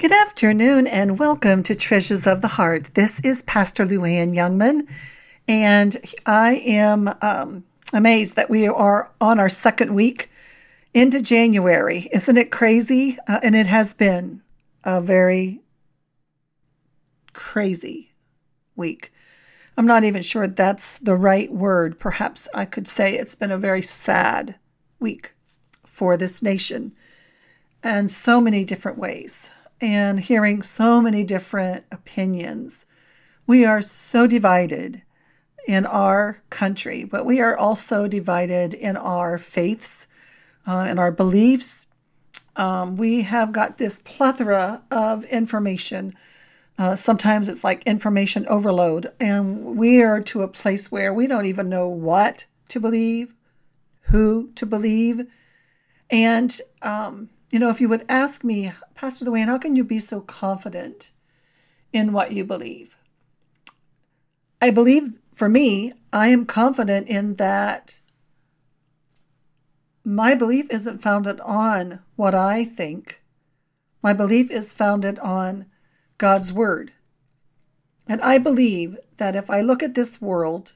Good afternoon and welcome to Treasures of the Heart. This is Pastor Luann Youngman, and I am um, amazed that we are on our second week into January. Isn't it crazy? Uh, and it has been a very crazy week. I'm not even sure that's the right word. Perhaps I could say it's been a very sad week for this nation in so many different ways and hearing so many different opinions. We are so divided in our country, but we are also divided in our faiths, uh, in our beliefs. Um, we have got this plethora of information. Uh, sometimes it's like information overload, and we are to a place where we don't even know what to believe, who to believe. And um, you know, if you would ask me, Pastor Luann, how can you be so confident in what you believe? I believe for me, I am confident in that my belief isn't founded on what I think. My belief is founded on God's Word. And I believe that if I look at this world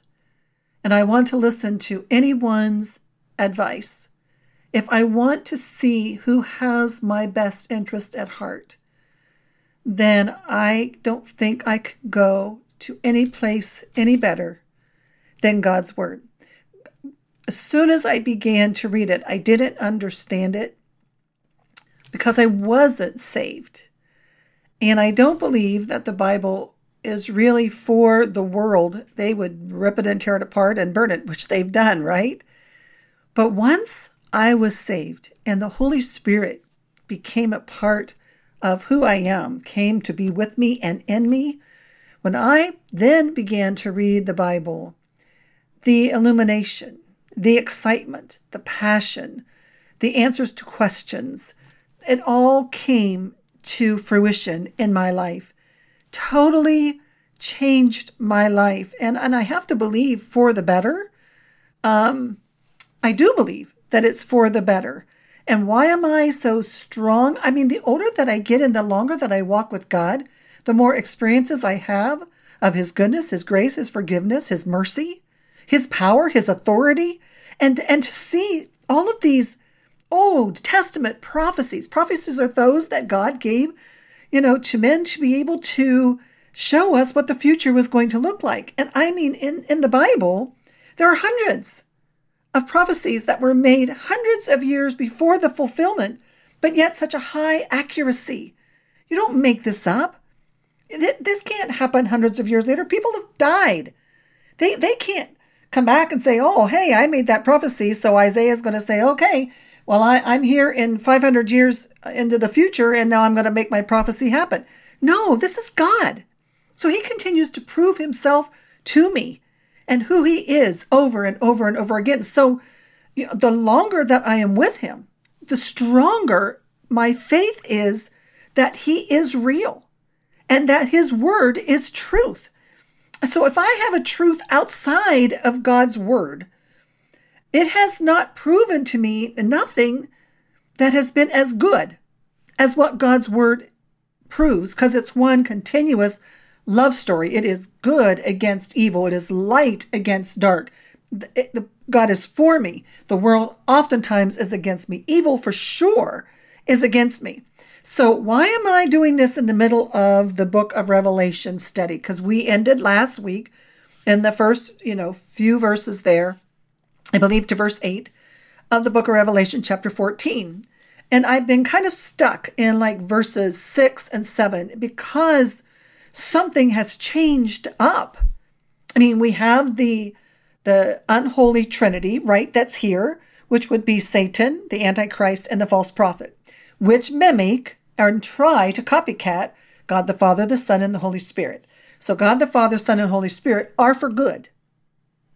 and I want to listen to anyone's advice, if I want to see who has my best interest at heart, then I don't think I could go to any place any better than God's Word. As soon as I began to read it, I didn't understand it because I wasn't saved. And I don't believe that the Bible is really for the world. They would rip it and tear it apart and burn it, which they've done, right? But once I was saved, and the Holy Spirit became a part of who I am, came to be with me and in me. When I then began to read the Bible, the illumination, the excitement, the passion, the answers to questions, it all came to fruition in my life. Totally changed my life. And, and I have to believe for the better. Um, I do believe that it's for the better. And why am I so strong? I mean, the older that I get and the longer that I walk with God, the more experiences I have of His goodness, His grace, His forgiveness, His mercy, His power, His authority, and and to see all of these Old Testament prophecies. Prophecies are those that God gave, you know, to men to be able to show us what the future was going to look like. And I mean, in in the Bible, there are hundreds of prophecies that were made hundreds of years before the fulfillment, but yet such a high accuracy. You don't make this up. This can't happen hundreds of years later. People have died. They, they can't come back and say, oh, hey, I made that prophecy. So Isaiah is going to say, okay, well, I, I'm here in 500 years uh, into the future, and now I'm going to make my prophecy happen. No, this is God. So he continues to prove himself to me and who he is over and over and over again. So you know, the longer that I am with him, the stronger my faith is that he is real and that his word is truth. So if I have a truth outside of God's word, it has not proven to me nothing that has been as good as what God's word proves because it's one continuous love story. It is good against evil, it is light against dark. God is for me. The world oftentimes is against me. Evil, for sure, is against me. So, why am I doing this in the middle of the book of Revelation study? Because we ended last week in the first, you know, few verses there, I believe to verse 8 of the book of Revelation, chapter 14. And I've been kind of stuck in like verses 6 and 7 because something has changed up. I mean, we have the the unholy trinity, right? That's here, which would be Satan, the antichrist and the false prophet, which mimic and try to copycat God the Father, the Son and the Holy Spirit. So God the Father, Son and Holy Spirit are for good.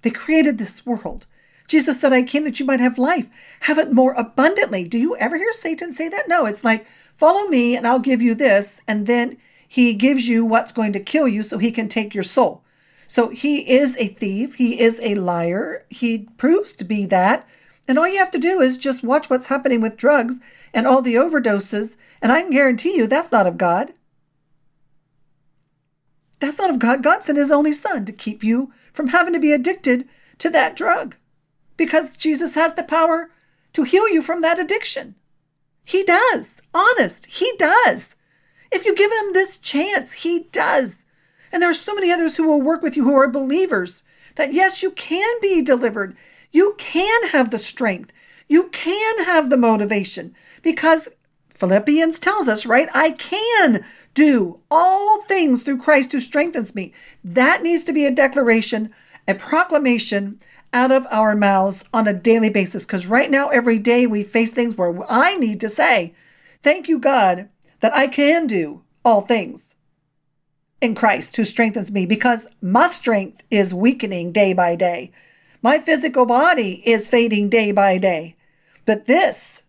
They created this world. Jesus said, I came that you might have life, have it more abundantly. Do you ever hear Satan say that? No, it's like, follow me and I'll give you this. And then he gives you what's going to kill you so he can take your soul. So he is a thief. He is a liar. He proves to be that And all you have to do is just watch what's happening with drugs and all the overdoses, and I can guarantee you that's not of God. That's not of God. God sent his only son to keep you from having to be addicted to that drug because Jesus has the power to heal you from that addiction. He does. Honest. He does. If you give him this chance, he does. And there are so many others who will work with you who are believers that yes, you can be delivered. You can have the strength. You can have the motivation because Philippians tells us, right? I can do all things through Christ who strengthens me. That needs to be a declaration, a proclamation out of our mouths on a daily basis. Because right now, every day we face things where I need to say, Thank you, God, that I can do all things in Christ who strengthens me because my strength is weakening day by day. My physical body is fading day by day. But this,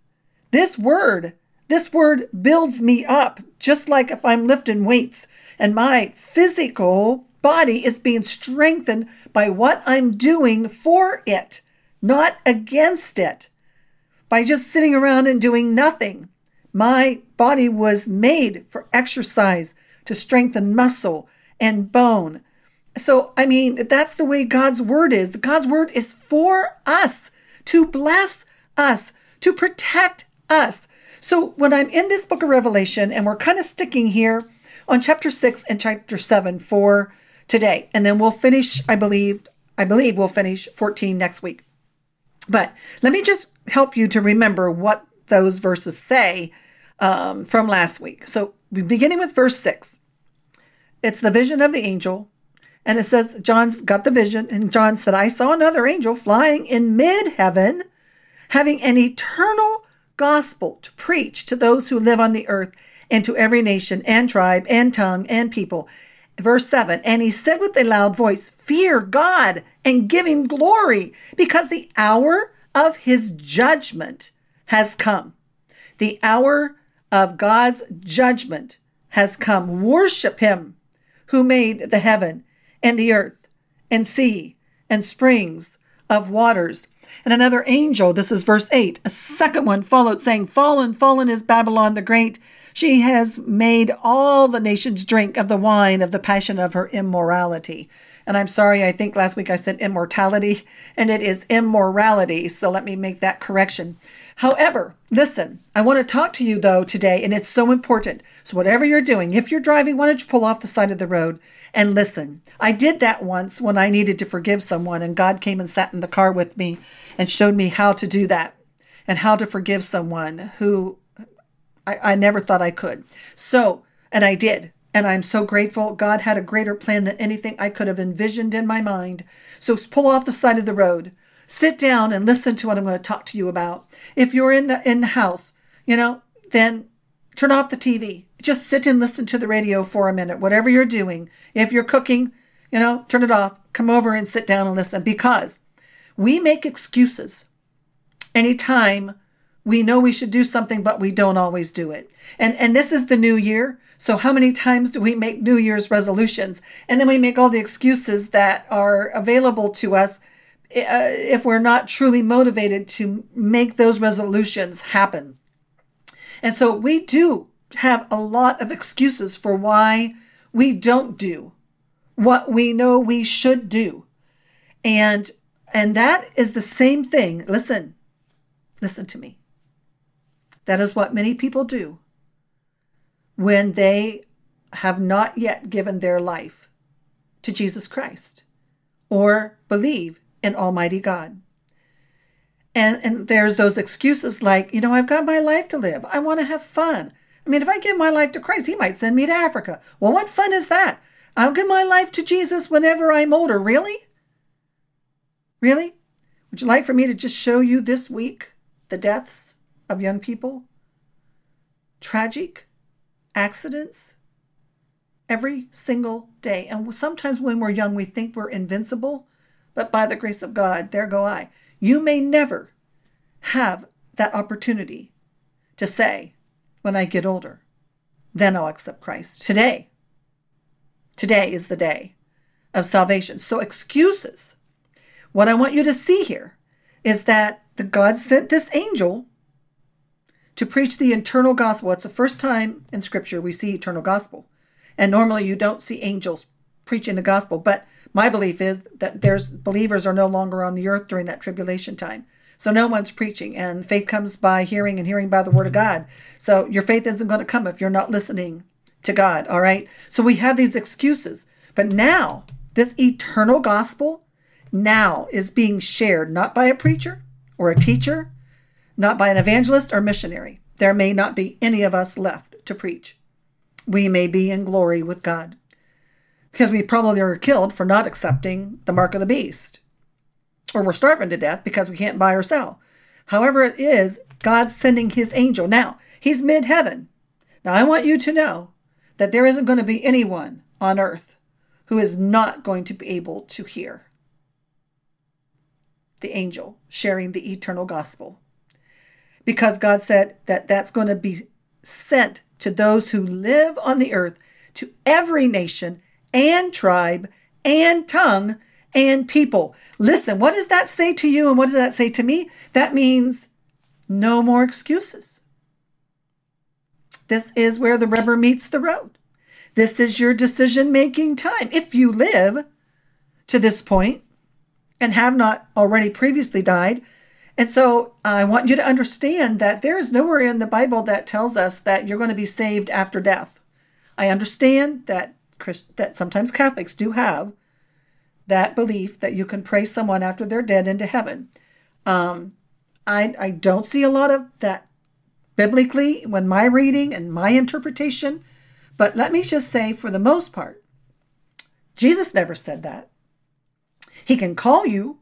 this word, this word builds me up, just like if I'm lifting weights and my physical body is being strengthened by what I'm doing for it, not against it. By just sitting around and doing nothing. My body was made for exercise to strengthen muscle and bone. So, I mean, that's the way God's word is. The God's word is for us to bless us, to protect us. So, when I'm in this book of Revelation, and we're kind of sticking here on chapter 6 and chapter 7 for today, and then we'll finish, I believe, I believe we'll finish 14 next week. But let me just help you to remember what those verses say um, from last week. So, beginning with verse 6, it's the vision of the angel. And it says, John's got the vision, and John said, I saw another angel flying in mid heaven, having an eternal gospel to preach to those who live on the earth and to every nation and tribe and tongue and people. Verse 7 And he said with a loud voice, Fear God and give him glory, because the hour of his judgment has come. The hour of God's judgment has come. Worship him who made the heaven and the earth and sea and springs of waters. And another angel, this is verse 8, a second one followed, saying, Fallen, fallen is Babylon the Great. She has made all the nations drink of the wine of the passion of her immorality. And I'm sorry, I think last week I said immortality, and it is immorality. So let me make that correction. However, listen, I want to talk to you though today, and it's so important. So, whatever you're doing, if you're driving, why don't you pull off the side of the road and listen? I did that once when I needed to forgive someone, and God came and sat in the car with me and showed me how to do that and how to forgive someone who I, I never thought I could. So, and I did. And I'm so grateful. God had a greater plan than anything I could have envisioned in my mind. So pull off the side of the road sit down and listen to what I'm going to talk to you about. If you're in the in the house, you know, then turn off the TV. Just sit and listen to the radio for a minute, whatever you're doing. If you're cooking, you know, turn it off. Come over and sit down and listen because we make excuses anytime we know we should do something but we don't always do it. And and this is the new year. So how many times do we make New Year's resolutions and then we make all the excuses that are available to us uh, if we're not truly motivated to make those resolutions happen. And so we do have a lot of excuses for why we don't do what we know we should do. And and that is the same thing. Listen. Listen to me. That is what many people do when they have not yet given their life to Jesus Christ or believe in Almighty God. And, and there's those excuses like, you know, I've got my life to live. I want to have fun. I mean, if I give my life to Christ, He might send me to Africa. Well, what fun is that? I'll give my life to Jesus whenever I'm older. Really? Really? Would you like for me to just show you this week the deaths of young people? Tragic accidents every single day. And sometimes when we're young, we think we're invincible but by the grace of God, there go I. You may never have that opportunity to say, when I get older, then I'll accept Christ. Today, today is the day of salvation. So, excuses. What I want you to see here is that the God sent this angel to preach the eternal gospel. It's the first time in Scripture we see eternal gospel. And normally you don't see angels preaching the gospel, but my belief is that there's believers are no longer on the earth during that tribulation time. So no one's preaching, and faith comes by hearing and hearing by the word of God. So your faith isn't going to come if you're not listening to God, all right? So we have these excuses. But now, this eternal gospel now is being shared not by a preacher or a teacher, not by an evangelist or missionary. There may not be any of us left to preach. We may be in glory with God because we probably are killed for not accepting the mark of the beast. Or we're starving to death because we can't buy or sell. However, it is, God's sending his angel. Now, he's mid heaven. Now, I want you to know that there isn't going to be anyone on earth who is not going to be able to hear the angel sharing the eternal gospel. Because God said that that's going to be sent to those who live on the earth, to every nation and tribe and tongue and people. Listen, what does that say to you and what does that say to me? That means no more excuses. This is where the rubber meets the road. This is your decision making time. If you live to this point and have not already previously died. And so I want you to understand that there is nowhere in the Bible that tells us that you're going to be saved after death. I understand that that sometimes Catholics do have that belief that you can pray someone after they're dead into heaven. Um, I, I don't see a lot of that biblically when my reading and my interpretation, but let me just say, for the most part, Jesus never said that. He can call you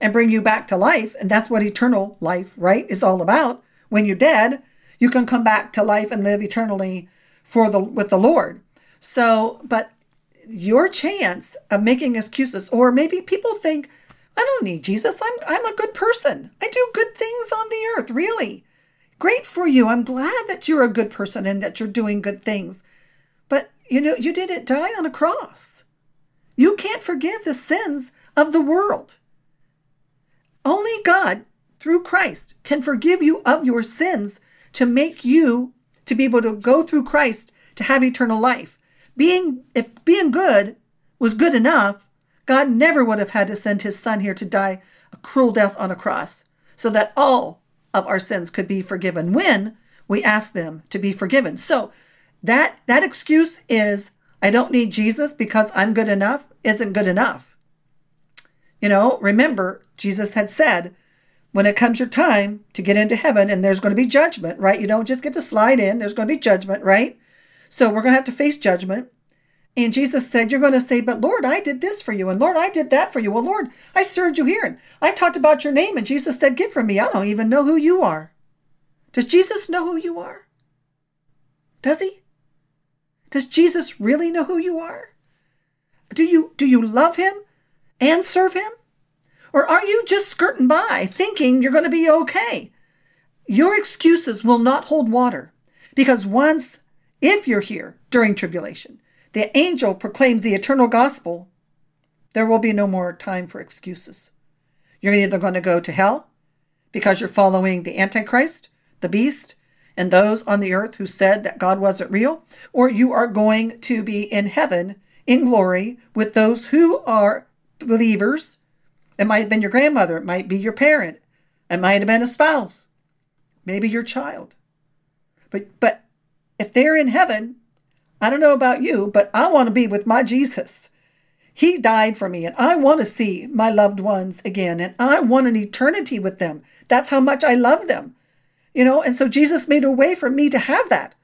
and bring you back to life, and that's what eternal life, right, is all about. When you're dead, you can come back to life and live eternally for the with the Lord. So, but your chance of making excuses, or maybe people think, I don't need Jesus. I'm I'm a good person. I do good things on the earth, really. Great for you. I'm glad that you're a good person and that you're doing good things. But you know, you didn't die on a cross. You can't forgive the sins of the world. Only God, through Christ, can forgive you of your sins to make you to be able to go through Christ to have eternal life being if being good was good enough, God never would have had to send his son here to die a cruel death on a cross so that all of our sins could be forgiven when we ask them to be forgiven. So that that excuse is I don't need Jesus because I'm good enough isn't good enough. You know, remember Jesus had said when it comes your time to get into heaven and there's going to be judgment, right? You don't just get to slide in, there's going to be judgment, right? So we're going to have to face judgment. And Jesus said, You're going to say, But Lord, I did this for you. And Lord, I did that for you. Well, Lord, I served you here. And I talked about your name. And Jesus said, Get from me. I don't even know who you are. Does Jesus know who you are? Does he? Does Jesus really know who you are? Do you do you love him and serve him? Or are you just skirting by thinking you're going to be okay? Your excuses will not hold water because once if you're here during tribulation, the angel proclaims the eternal gospel, there will be no more time for excuses. You're either going to go to hell because you're following the Antichrist, the beast, and those on the earth who said that God wasn't real, or you are going to be in heaven in glory with those who are believers. It might have been your grandmother, it might be your parent, it might have been a spouse, maybe your child. But but if they're in heaven, I don't know about you, but I want to be with my Jesus. He died for me, and I want to see my loved ones again, and I want an eternity with them. That's how much I love them. You know, and so Jesus made a way for me to have that.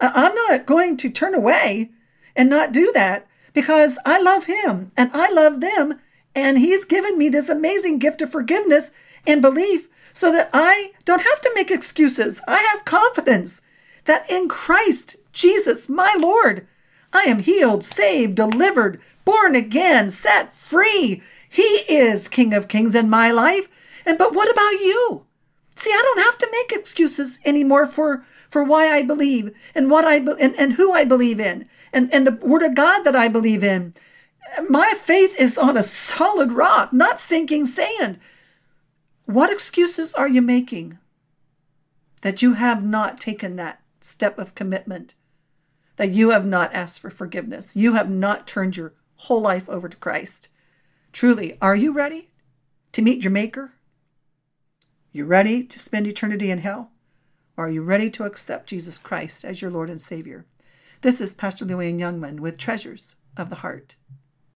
I'm not going to turn away and not do that because I love him and I love them. And he's given me this amazing gift of forgiveness and belief so that I don't have to make excuses. I have confidence that in Christ Jesus, my Lord, I am healed, saved, delivered, born again, set free. He is King of Kings in my life. And but what about you? See, I don't have to make excuses anymore for for why I believe and what I and, and who I believe in and, and the word of God that I believe in. My faith is on a solid rock, not sinking sand. What excuses are you making that you have not taken that step of commitment? That you have not asked for forgiveness? You have not turned your whole life over to Christ? Truly, are you ready to meet your Maker? You ready to spend eternity in hell? Or are you ready to accept Jesus Christ as your Lord and Savior? This is Pastor Luann Youngman with Treasures of the Heart.